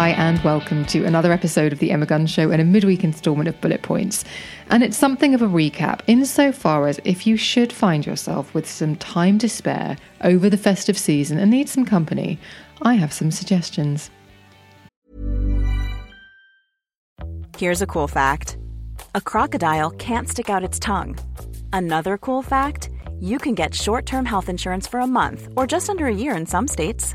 Hi, and welcome to another episode of The Emma Guns Show and a midweek instalment of Bullet Points. And it's something of a recap insofar as if you should find yourself with some time to spare over the festive season and need some company, I have some suggestions. Here's a cool fact a crocodile can't stick out its tongue. Another cool fact you can get short term health insurance for a month or just under a year in some states.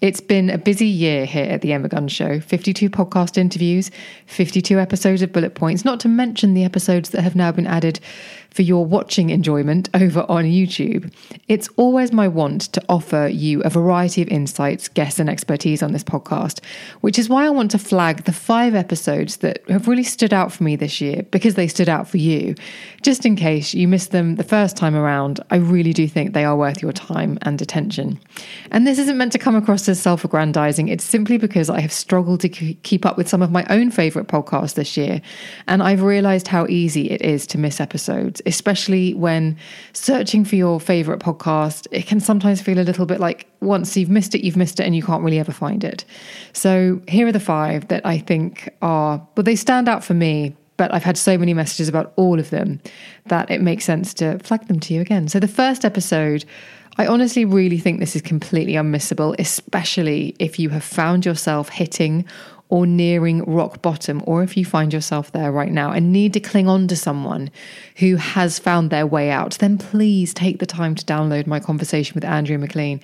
It's been a busy year here at the Emma Guns Show. 52 podcast interviews, 52 episodes of Bullet Points, not to mention the episodes that have now been added for your watching enjoyment over on YouTube. It's always my want to offer you a variety of insights, guests, and expertise on this podcast, which is why I want to flag the five episodes that have really stood out for me this year because they stood out for you. Just in case you missed them the first time around, I really do think they are worth your time and attention. And this isn't meant to come across as self aggrandizing, it's simply because I have struggled to keep up with some of my own favorite podcasts this year, and I've realized how easy it is to miss episodes especially when searching for your favorite podcast, it can sometimes feel a little bit like once you've missed it, you've missed it and you can't really ever find it. So here are the five that I think are, well, they stand out for me, but I've had so many messages about all of them that it makes sense to flag them to you again. So the first episode, I honestly really think this is completely unmissable, especially if you have found yourself hitting or nearing rock bottom, or if you find yourself there right now and need to cling on to someone who has found their way out, then please take the time to download my conversation with Andrea McLean.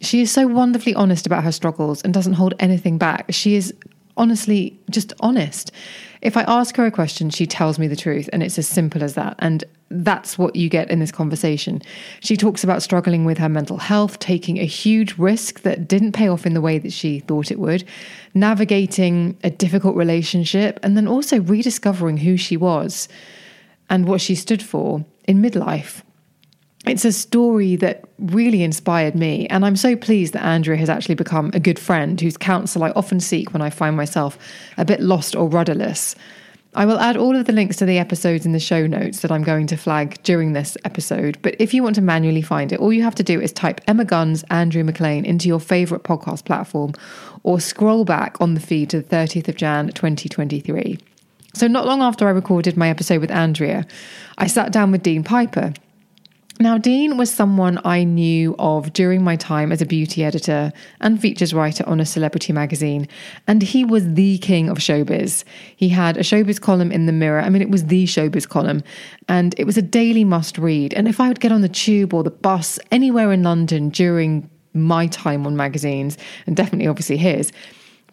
She is so wonderfully honest about her struggles and doesn't hold anything back. She is honestly just honest. If I ask her a question, she tells me the truth, and it's as simple as that. And that's what you get in this conversation. She talks about struggling with her mental health, taking a huge risk that didn't pay off in the way that she thought it would, navigating a difficult relationship, and then also rediscovering who she was and what she stood for in midlife it's a story that really inspired me. And I'm so pleased that Andrea has actually become a good friend whose counsel I often seek when I find myself a bit lost or rudderless. I will add all of the links to the episodes in the show notes that I'm going to flag during this episode. But if you want to manually find it, all you have to do is type Emma Guns, Andrea McLean into your favourite podcast platform or scroll back on the feed to the 30th of Jan 2023. So, not long after I recorded my episode with Andrea, I sat down with Dean Piper, now, Dean was someone I knew of during my time as a beauty editor and features writer on a celebrity magazine, and he was the king of showbiz. He had a showbiz column in the Mirror. I mean, it was the showbiz column, and it was a daily must read. And if I would get on the tube or the bus anywhere in London during my time on magazines, and definitely obviously his,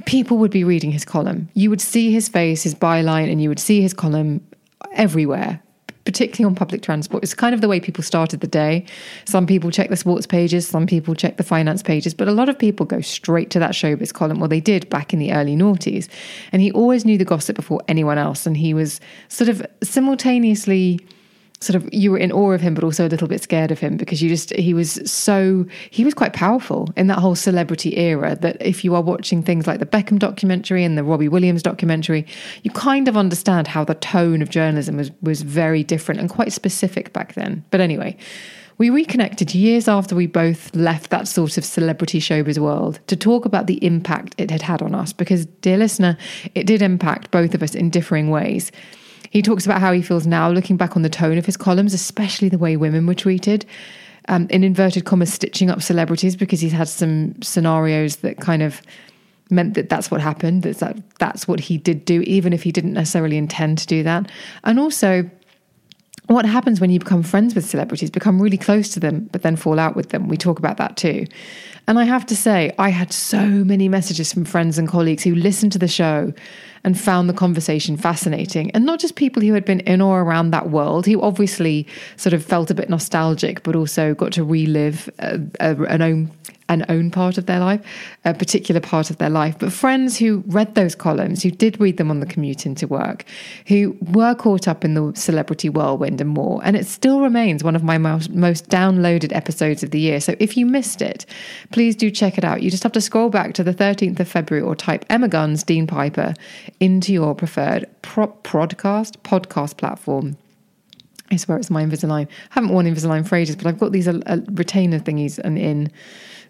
people would be reading his column. You would see his face, his byline, and you would see his column everywhere particularly on public transport. It's kind of the way people started the day. Some people check the sports pages, some people check the finance pages, but a lot of people go straight to that showbiz column. Well, they did back in the early noughties. And he always knew the gossip before anyone else. And he was sort of simultaneously sort of you were in awe of him but also a little bit scared of him because you just he was so he was quite powerful in that whole celebrity era that if you are watching things like the Beckham documentary and the Robbie Williams documentary you kind of understand how the tone of journalism was was very different and quite specific back then. But anyway we reconnected years after we both left that sort of celebrity showbiz world to talk about the impact it had had on us because dear listener it did impact both of us in differing ways he talks about how he feels now looking back on the tone of his columns, especially the way women were treated. Um, in inverted commas, stitching up celebrities because he's had some scenarios that kind of meant that that's what happened. That's that that's what he did do, even if he didn't necessarily intend to do that. And also, what happens when you become friends with celebrities, become really close to them, but then fall out with them. We talk about that too. And I have to say, I had so many messages from friends and colleagues who listened to the show and found the conversation fascinating. And not just people who had been in or around that world, who obviously sort of felt a bit nostalgic, but also got to relive a, a, an own an own part of their life, a particular part of their life, but friends who read those columns, who did read them on the commute into work, who were caught up in the celebrity whirlwind and more. And it still remains one of my most, most downloaded episodes of the year. So if you missed it, please do check it out. You just have to scroll back to the 13th of February or type Emma Guns, Dean Piper into your preferred pro- podcast, podcast platform I swear it's my Invisalign. I haven't worn Invisalign for ages, but I've got these uh, uh, retainer thingies and in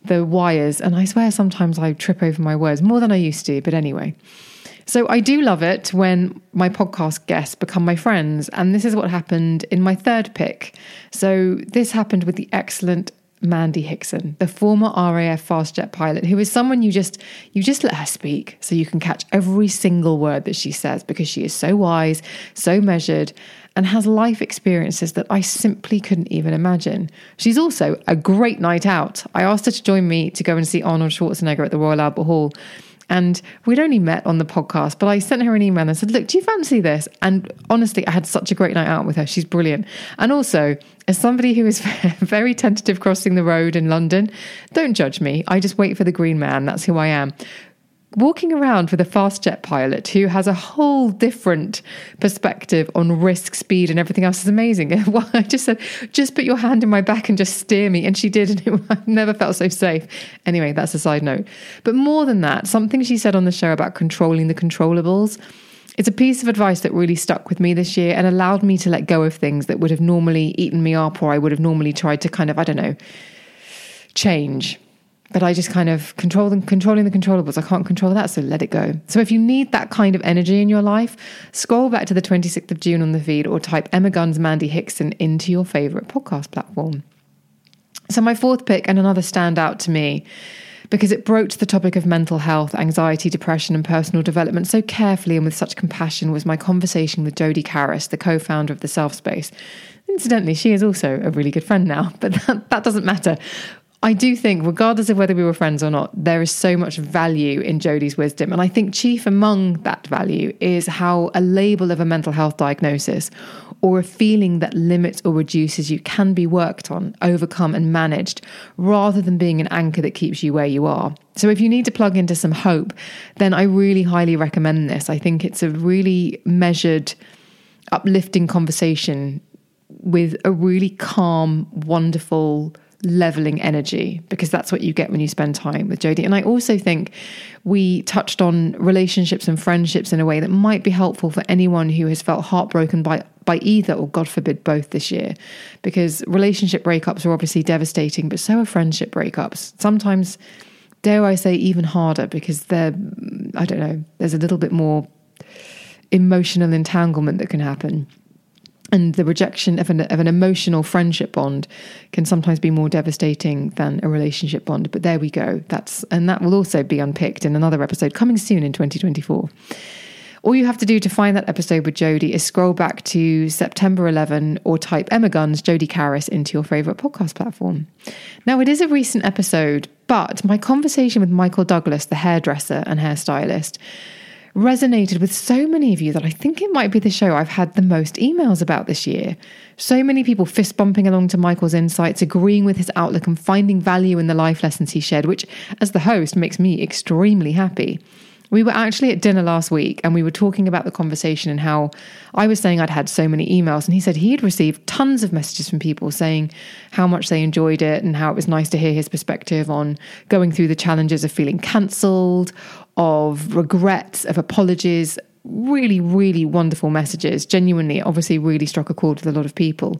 the wires, and I swear sometimes I trip over my words more than I used to. But anyway, so I do love it when my podcast guests become my friends, and this is what happened in my third pick. So this happened with the excellent Mandy Hickson, the former RAF fast jet pilot, who is someone you just you just let her speak so you can catch every single word that she says because she is so wise, so measured, and has life experiences that I simply couldn't even imagine. She's also a great night out. I asked her to join me to go and see Arnold Schwarzenegger at the Royal Albert Hall. And we'd only met on the podcast, but I sent her an email and said, Look, do you fancy this? And honestly, I had such a great night out with her. She's brilliant. And also, as somebody who is very tentative crossing the road in London, don't judge me. I just wait for the green man. That's who I am walking around with a fast jet pilot who has a whole different perspective on risk, speed, and everything else is amazing. I just said, just put your hand in my back and just steer me. And she did. And it, I've never felt so safe. Anyway, that's a side note. But more than that, something she said on the show about controlling the controllables. It's a piece of advice that really stuck with me this year and allowed me to let go of things that would have normally eaten me up or I would have normally tried to kind of, I don't know, change but I just kind of control them, controlling the controllables. I can't control that, so let it go. So if you need that kind of energy in your life, scroll back to the 26th of June on the feed or type Emma Guns Mandy Hickson into your favorite podcast platform. So my fourth pick and another standout to me because it broached the topic of mental health, anxiety, depression, and personal development so carefully and with such compassion was my conversation with Jodie Cariss, the co-founder of the Self Space. Incidentally, she is also a really good friend now, but that, that doesn't matter. I do think, regardless of whether we were friends or not, there is so much value in Jodie's wisdom. And I think chief among that value is how a label of a mental health diagnosis or a feeling that limits or reduces you can be worked on, overcome, and managed rather than being an anchor that keeps you where you are. So if you need to plug into some hope, then I really highly recommend this. I think it's a really measured, uplifting conversation with a really calm, wonderful, leveling energy because that's what you get when you spend time with Jodie. And I also think we touched on relationships and friendships in a way that might be helpful for anyone who has felt heartbroken by by either or God forbid both this year. Because relationship breakups are obviously devastating, but so are friendship breakups. Sometimes dare I say even harder because they're I don't know, there's a little bit more emotional entanglement that can happen and the rejection of an, of an emotional friendship bond can sometimes be more devastating than a relationship bond. But there we go. That's and that will also be unpicked in another episode coming soon in 2024 all you have to do to find that episode with Jodie is scroll back to September 11 or type Emma Guns Jodie Cariss into your favorite podcast platform. Now, it is a recent episode, but my conversation with Michael Douglas, the hairdresser and hairstylist, resonated with so many of you that I think it might be the show I've had the most emails about this year. So many people fist bumping along to Michael's insights, agreeing with his outlook, and finding value in the life lessons he shared, which, as the host, makes me extremely happy. We were actually at dinner last week and we were talking about the conversation and how I was saying I'd had so many emails. And he said he had received tons of messages from people saying how much they enjoyed it and how it was nice to hear his perspective on going through the challenges of feeling cancelled, of regrets, of apologies, really, really wonderful messages. Genuinely, obviously, really struck a chord with a lot of people.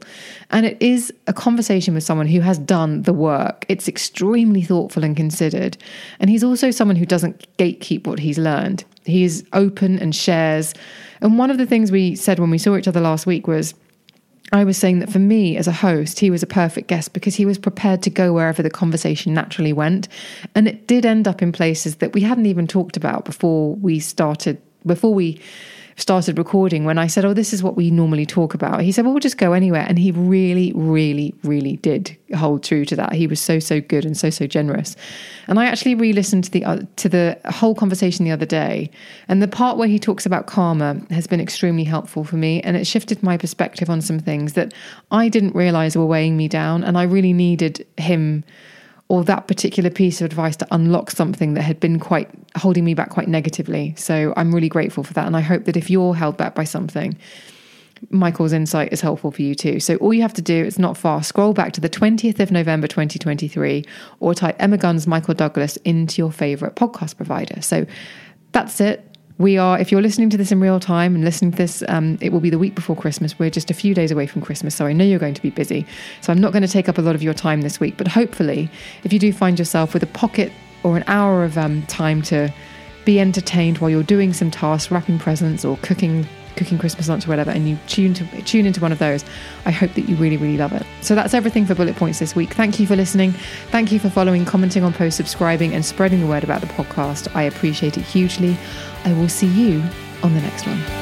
And it is a conversation with someone who has done the work. It's extremely thoughtful and considered. And he's also someone who doesn't gatekeep what he's learned. He is open and shares. And one of the things we said when we saw each other last week was, I was saying that for me as a host, he was a perfect guest because he was prepared to go wherever the conversation naturally went. And it did end up in places that we hadn't even talked about before we started before we started recording when I said, Oh, this is what we normally talk about. He said, Well, we'll just go anywhere. And he really, really, really did hold true to that. He was so, so good and so, so generous. And I actually re listened to the, uh, to the whole conversation the other day. And the part where he talks about karma has been extremely helpful for me. And it shifted my perspective on some things that I didn't realize were weighing me down. And I really needed him or that particular piece of advice to unlock something that had been quite holding me back quite negatively. So I'm really grateful for that. And I hope that if you're held back by something, Michael's insight is helpful for you too. So all you have to do, it's not far, scroll back to the 20th of November 2023 or type Emma Guns Michael Douglas into your favorite podcast provider. So that's it. We are, if you're listening to this in real time and listening to this, um, it will be the week before Christmas. We're just a few days away from Christmas, so I know you're going to be busy. So I'm not going to take up a lot of your time this week, but hopefully, if you do find yourself with a pocket or an hour of um, time to be entertained while you're doing some tasks, wrapping presents or cooking cooking Christmas lunch or whatever, and you tune to tune into one of those, I hope that you really, really love it. So that's everything for bullet points this week. Thank you for listening. Thank you for following, commenting on posts, subscribing, and spreading the word about the podcast. I appreciate it hugely. I will see you on the next one.